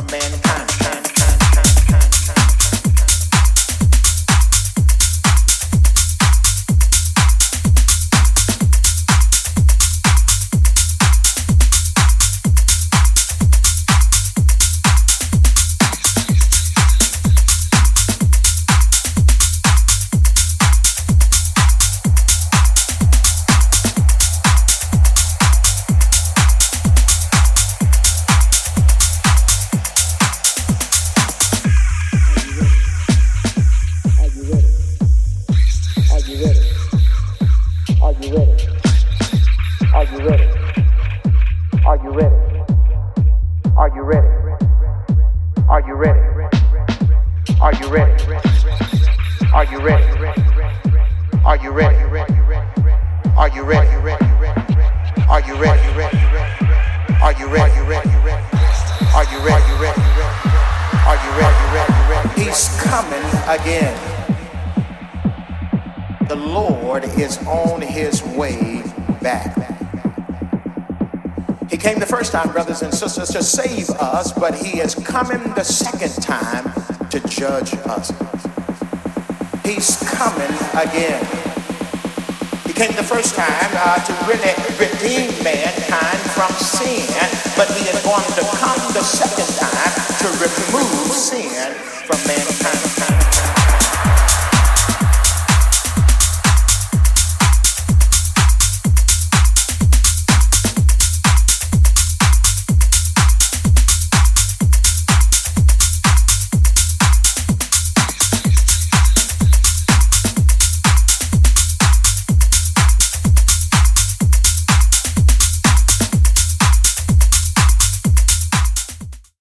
from mankind. Are you ready? Are you ready? Are you ready? Are you ready? Are you ready? Are you ready? Are you ready? Are you ready? He's coming again. The Lord is on his way back. He came the first time, brothers and sisters, to save us, but he is coming the second time to judge us. He's coming again. He came the first time uh, to really redeem mankind from sin, but he is going to come the second time to remove sin from mankind.